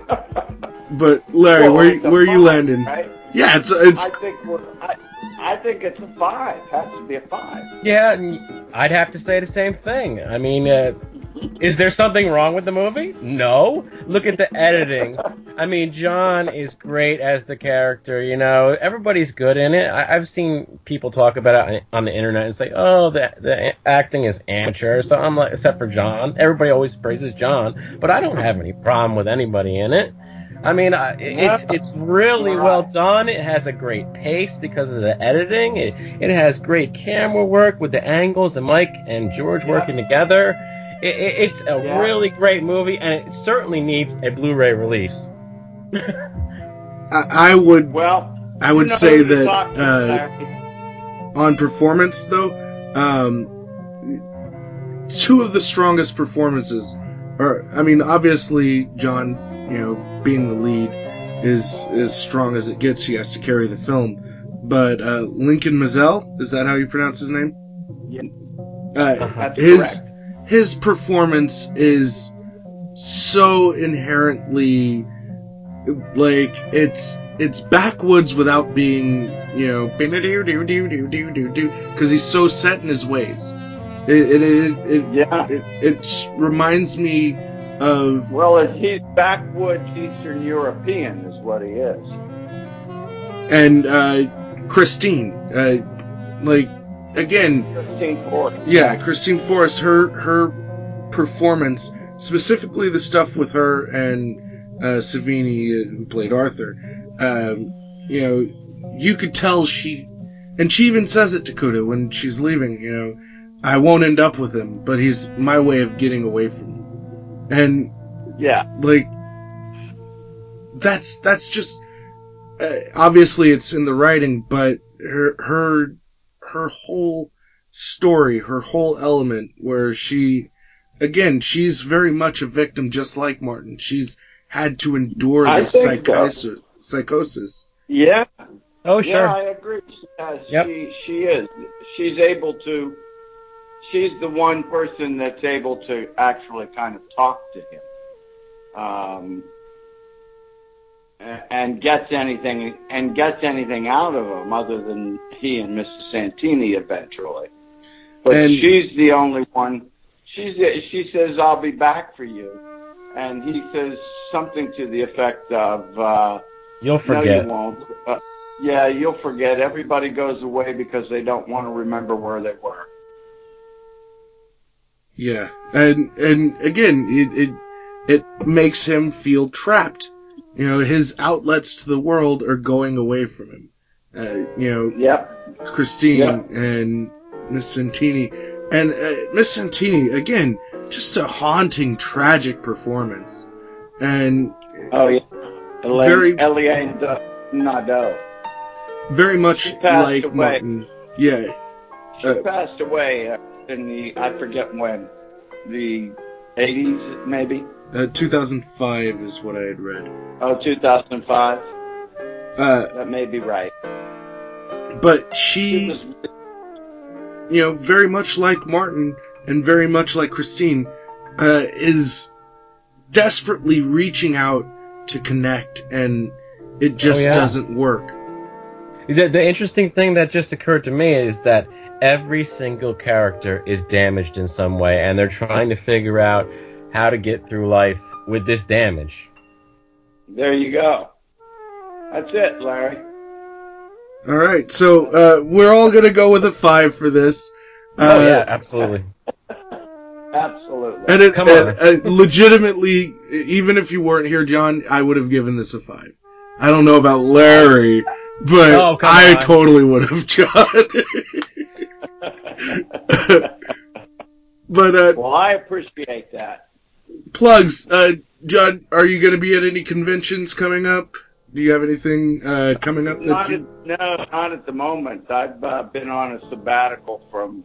but larry Well, where, where are you landing Right? yeah it's it's I think we're. I, I think it's a five. Has to be a five. Yeah, I'd have to say the same thing. I mean, uh, is there something wrong with the movie? No. Look at the editing. I mean, John is great as the character. You know, everybody's good in it. I, I've seen people talk about it on the internet and say, "Oh, the the acting is amateur." So I'm like, except for John, everybody always praises John, but I don't have any problem with anybody in it. I mean, I, it's it's really well done. It has a great pace because of the editing. It, it has great camera work with the angles and Mike and George working together. It, it, it's a Yeah. really great movie, and it certainly needs a Blu-ray release. I, I would Well, I would say that uh, on performance though um two of the strongest performances are i mean obviously john you know being the lead is as strong as it gets. He has to carry the film. But uh, Lincoln Maazel, is that how you pronounce his name? Yeah. Uh, That's his correct. his performance is so inherently like it's it's backwoods without being you know because he's so set in his ways. It it it, it, Yeah. it, it reminds me of Well, he's backwoods Eastern European, is what he is. and uh, Christine, uh, like again, Christine Ford. yeah, Christine Forrest, her her performance, specifically the stuff with her and uh, Savini, uh, who played Arthur, um, you know, you could tell she, and she even says it to Cuda when she's leaving, you know, I won't end up with him, but he's my way of getting away from him, and Yeah. like that's that's just uh, obviously it's in the writing but her her her whole story her whole element where she again she's very much a victim just like martin she's had to endure this think so. psychosis psychosis Yeah. Oh, sure. Yeah, sure. I agree. Yes, Yep. she she is. She's able to. She's the one person that's able to actually kind of talk to him, um, and gets anything and gets anything out of him other than he and Mrs. Santini eventually. But And- she's the only one. She's she says I'll be back for you, and he says something to the effect of. Uh, You'll no, forget. you won't. Uh, yeah, you'll forget. Everybody goes away because they don't want to remember where they were. Yeah and and again it it, it makes him feel trapped you know his outlets to the world are going away from him uh, you know Yep. Christine Yeah. and Miss Santini. And uh, Miss Santini, again, just a haunting, tragic performance. And Oh yeah. Elaine, Very- Eliane D- Nadeau. very much like away. Martin. Yeah. She Uh, passed away uh, in the I forget when, the 80s maybe. Uh, 2005 is what I had read. Oh, 2005. Uh, That may be right. but she, you know, very much like Martin and very much like Christine, uh, is desperately reaching out to connect, and it just Oh, yeah. doesn't work. The, the interesting thing that just occurred to me is that every single character is damaged in some way, and they're trying to figure out how to get through life with this damage. There you go. That's it, Larry. All right, so uh, we're all gonna go with a five for this. Uh, oh yeah, absolutely. Absolutely. and it, Come and, on. uh, legitimately, even if you weren't here, John, I would have given this a five. I don't know about Larry, but Oh, I on. totally would have, John. but uh, well, I appreciate that. plugs, uh, John, are you going to be at any conventions coming up? Do you have anything uh, coming up that Not you? at, no, not at the moment. I've uh, been on a sabbatical from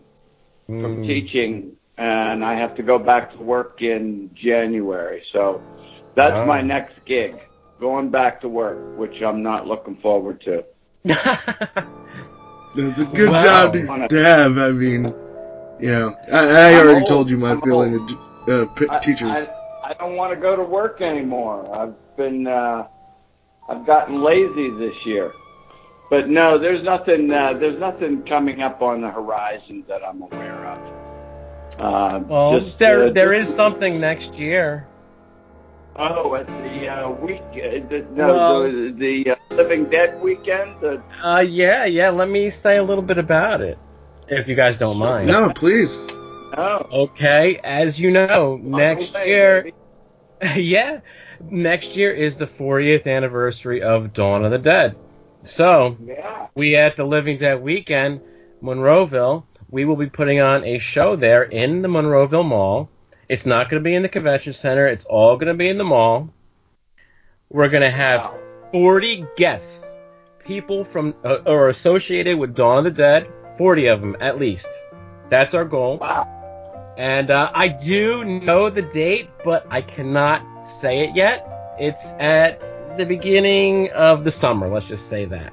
from Mm. teaching, and I have to go back to work in January. So that's Oh. my next gig, going back to work, which I'm not looking forward to. It's a good Wow. job to, to have. I mean, you know, I, I already old. told you my I'm feeling old. of uh, p- I, teachers. I, I don't want to go to work anymore. I've been uh, I've gotten lazy this year. But no, there's nothing. Uh, there's nothing coming up on the horizon that I'm aware of. Uh, well, just, there uh, there something next year. Oh, at the uh, week. Uh, the, no, Well- the, the uh, Living Dead weekend. The, Uh, yeah, yeah. Let me say a little bit about it, if you guys don't mind. No, please. oh, Okay, as you know, next away, year, baby. yeah, next year is the 40th anniversary of Dawn of the Dead. So Yeah. we at the Living Dead weekend, Monroeville, we will be putting on a show there in the Monroeville Mall. It's not going to be in the convention center. It's all going to be in the mall. We're going to have Wow. 40 guests, people from uh, or associated with Dawn of the Dead, 40 of them at least. That's our goal. Wow. And uh, I do know the date, but I cannot say it yet. It's at the beginning of the summer. Let's just say that.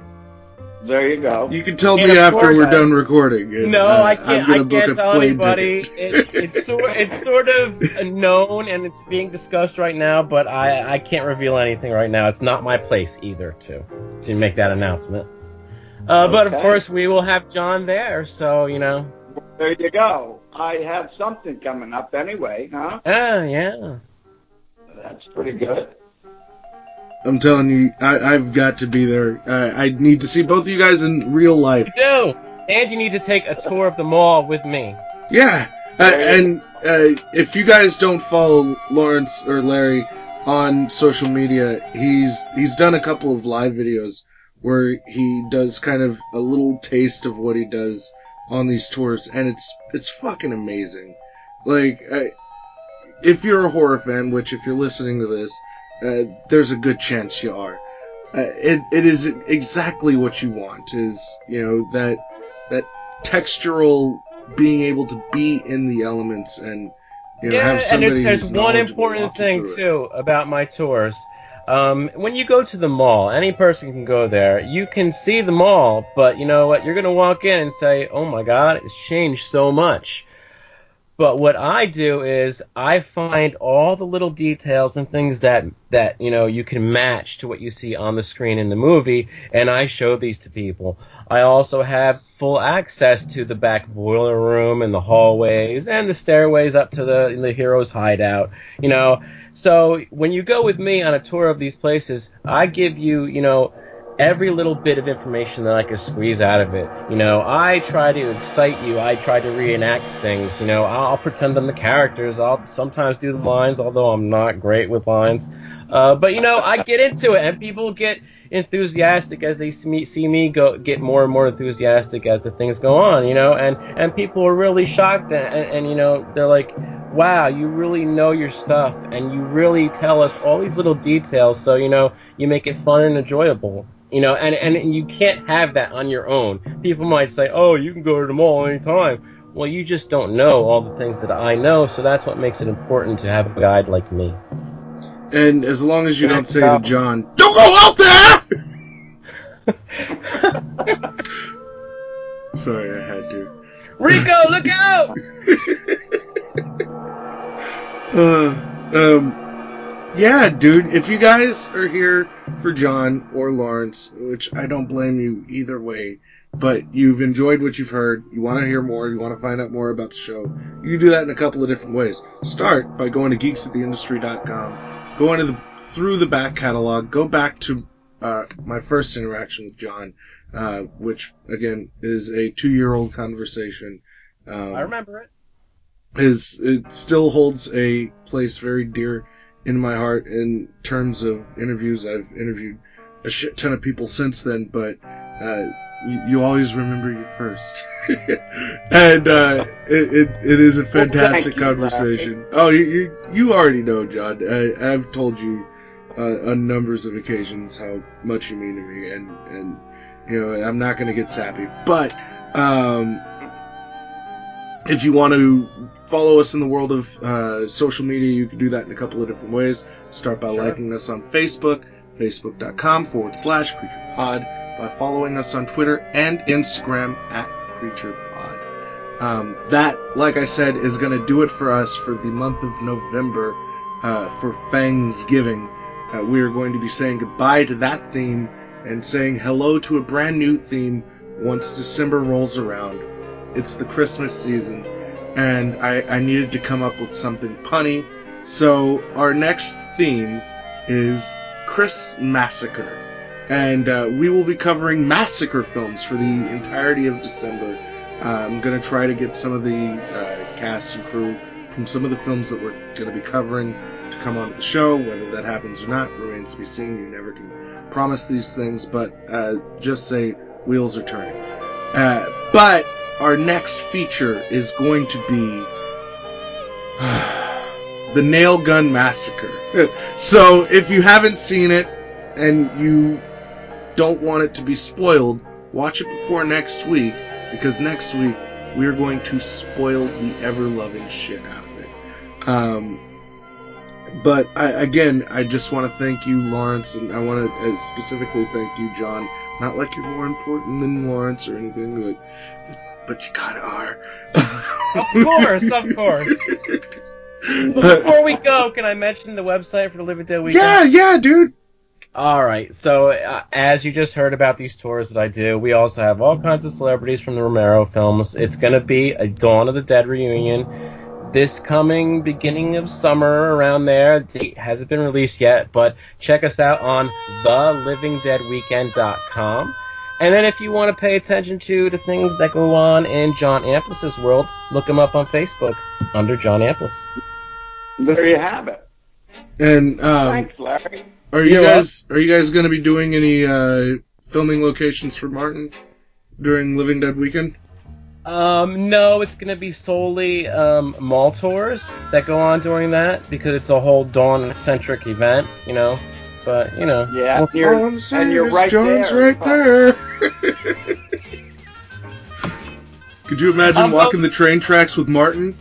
There you go. You can tell And me after we're I- done recording. and, No, uh, I I'm can't. gonna I can't tell anybody. ticket. It's, it's sort it's sort of known and it's being discussed right now, but I I can't reveal anything right now. It's not my place either to to make that announcement. Uh, But of course, we will have John there, so you know. There you go. I have something coming up anyway, huh? Ah, yeah. That's pretty good. I'm telling you, I, I've got to be there. I, I need to see both of you guys in real life. You do, and you need to take a tour of the mall with me. Yeah, uh, and uh, if you guys don't follow Lawrence or Larry on social media, he's he's done a couple of live videos where he does kind of a little taste of what he does on these tours, and it's it's fucking amazing. Like, uh, if you're a horror fan, which if you're listening to this, uh, there's a good chance you are. Uh, it it is exactly what you want. Is you know that that textural being able to be in the elements and you know yeah, have and somebody there's, there's one important thing too about my tours. Um, when you go to the mall, any person can go there. You can see the mall, but you know what? You're gonna walk in and say, "Oh my God, it's changed so much." But what I do is I find all the little details and things that that you know you can match to what you see on the screen in the movie, and I show these to people. I also have full access to the back boiler room and the hallways and the stairways up to the the hero's hideout. You know, so when you go with me on a tour of these places, I give you you know every little bit of information that I can squeeze out of it. You know, I try to excite you. I try to reenact things. You know, I'll pretend I'm the characters. I'll sometimes do the lines, although I'm not great with lines. Uh, but you know, I get into it, and people get enthusiastic as they see me, see me go get more and more enthusiastic as the things go on. You know, and and people are really shocked, and, and, and you know, they're like, "Wow, you really know your stuff, and you really tell us all these little details." So you know, you make it fun and enjoyable. You know, and, and you can't have that on your own. People might say, oh, you can go to the mall anytime. Well, you just don't know all the things that I know, so that's what makes it important to have a guide like me. And as long as you don't say to John, "Don't go out there," sorry, I had to. Rico, look out! Uh, um, yeah, dude. If you guys are here for John or Lawrence, which I don't blame you either way, but you've enjoyed what you've heard, you want to hear more, you want to find out more about the show, you can do that in a couple of different ways. Start by going to geeksattheindustry.com, go into the through the back catalog, go back to uh, my first interaction with John, uh, which again is a two-year-old conversation. Um, I remember it. is it still holds a place very dear in my heart in terms of interviews. I've interviewed a shit ton of people since then, but uh, you, you always remember you first, and uh, it, it it is a fantastic conversation. Oh, you, you you already know, John. I, I've told you uh, on numbers of occasions how much you mean to me, and and you know I'm not going to get sappy, but. Um, if you want to follow us in the world of uh, social media, you can do that in a couple of different ways. Start by Sure. liking us on Facebook, facebook.com forward slash creaturepod, by following us on Twitter and Instagram at creaturepod. Um, that, like I said, is going to do it for us for the month of November uh, for Thanksgiving. Uh, we are going to be saying goodbye to that theme and saying hello to a brand new theme once December rolls around. It's the Christmas season, and I, I needed to come up with something punny. So our next theme is Chris Massacre, and uh, we will be covering massacre films for the entirety of December. Uh, I'm gonna try to get some of the uh, cast and crew from some of the films that we're gonna be covering to come onto the show. Whether that happens or not remains to be seen. You never can promise these things, but uh, just say wheels are turning. Uh, but our next feature is going to be the Nail Gun Massacre. so if you haven't seen it and you don't want it to be spoiled, watch it before next week because next week we are going to spoil the ever loving shit out of it. Um, but I, again, I just want to thank you, Lawrence, and I want to uh, specifically thank you, John. Not like you're more important than Lawrence or anything, but but you kind of are. Of course, of course. Before we go, can I mention the website for the Living Dead Weekend? yeah, yeah, dude. All right. So, uh, as you just heard about these tours that I do, we also have all kinds of celebrities from the Romero films. It's going to be a Dawn of the Dead reunion this coming beginning of summer around there. Date hasn't been released yet, but check us out on thelivingdeadweekend.com. And then if you want to pay attention to the things that go on in John Amplas's world, look him up on Facebook under John Amplis. There you have it. And um, Thanks, Larry. are you You're guys are you guys going to be doing any uh, filming locations for Martin during Living Dead Weekend? Um, no, it's gonna be solely um, mall tours that go on during that because it's a whole Dawn centric event, you know. But you know, Yeah, we'll- you're- All I'm saying and you're is right John's there. right there. Could you imagine I'm walking the train tracks with Martin,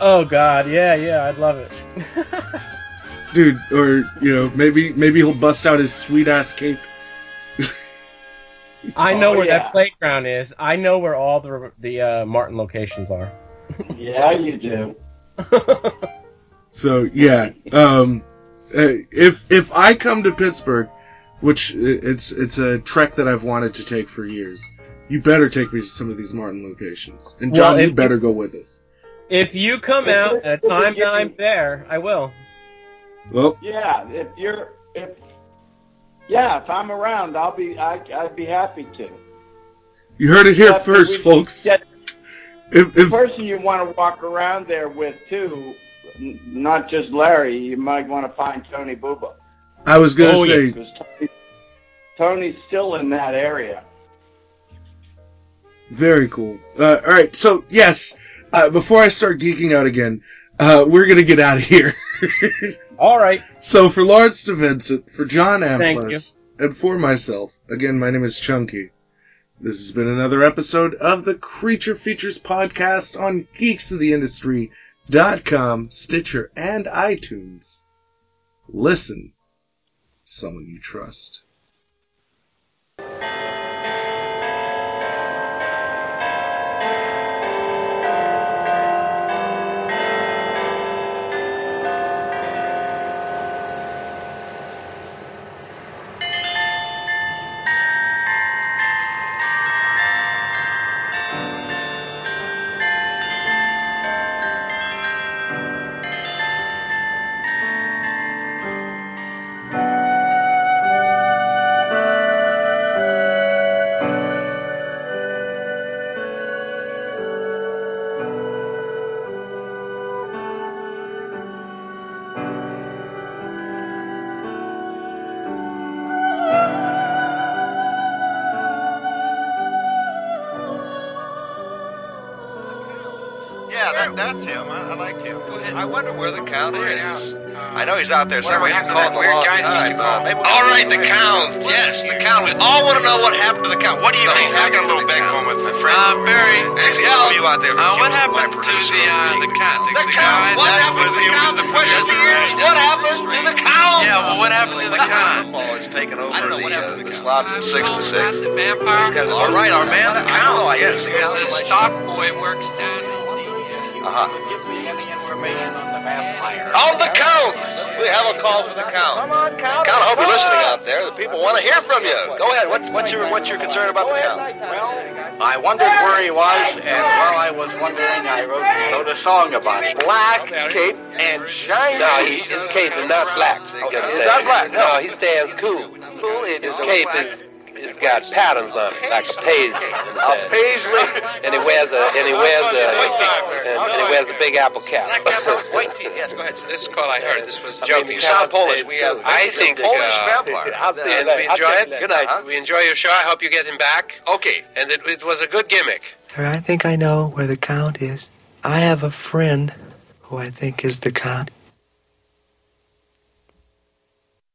oh god, yeah, yeah, I'd love it. dude? Or you know, maybe maybe he'll bust out his sweet ass cape. I know Oh, where yeah. that playground is. I know where all the the uh, Martin locations are. Yeah, you do. So yeah, um, if if I come to Pittsburgh, which it's it's a trek that I've wanted to take for years, you better take me to some of these Martin locations, and Well, John, you better go with us. if you come out at a time that I'm there, I will. Well, Yeah, if you're if yeah, if I'm around, I'll be I, I'd be happy to. you heard it here But first, folks. yeah, If, the person you want to walk around there with too, n- not just Larry. You might want to find Tony Buba. I was gonna Oh, yeah. Tony, Tony's still in that area. Very cool. Uh, all right, so yes, uh, before I start geeking out again, uh, we're gonna get out of here. All right. so for Lawrence DeVincentz, for John Thank Amplas, and for myself, again, my name is Chunky. This has been another episode of the Creature Features podcast on geeksoftheindustry.com, Stitcher, and iTunes. Listen, someone you trust. That's him. I, I liked him. Go ahead. I wonder where the count is. I know he's out there somewhere. He's called the weird guy that used to time. call. Maybe we All can- right, the count. Yes, the count. We all want to know what happened to the count. What do you mean? I got a little backbone with my friend. Uh, Barry. Actually, some of you out there. Uh, what happened to the uh, the count? The, The the count. What happened to the count? The question is, what happened to the count? Yeah, well, what happened to the count? Football has taken over I don't know what the, happened to uh, the the slot from six to six. He's got all right, our man, the count. Yes, There's stock boy works down information on the vampire. On the count. We have a call for the count. Come on, count. Count, I hope you're listening out there. The people want to hear from you. Go ahead. What's what's your what's your concern about the count? Well, I wondered where he was, and while I was wondering, I wrote, wrote a song about him. Black cape and shiny. No, he, his cape is not black. You Okay, it's not black, no. No, he stands cool. Cool. His cape is it's got patterns on it, like a paisley. a paisley. And he wears a and he wears a and, and he wears a big apple cap. White tee. Yes, go ahead. This is call I heard. This was I mean, you sound Polish. We have I think Polish uh, vampire. I'll see and we enjoy it. it Good night. We enjoy your show. I hope you get him back. Okay. And it, it was a good gimmick. I think I know where the count is. I have a friend who I think is the count.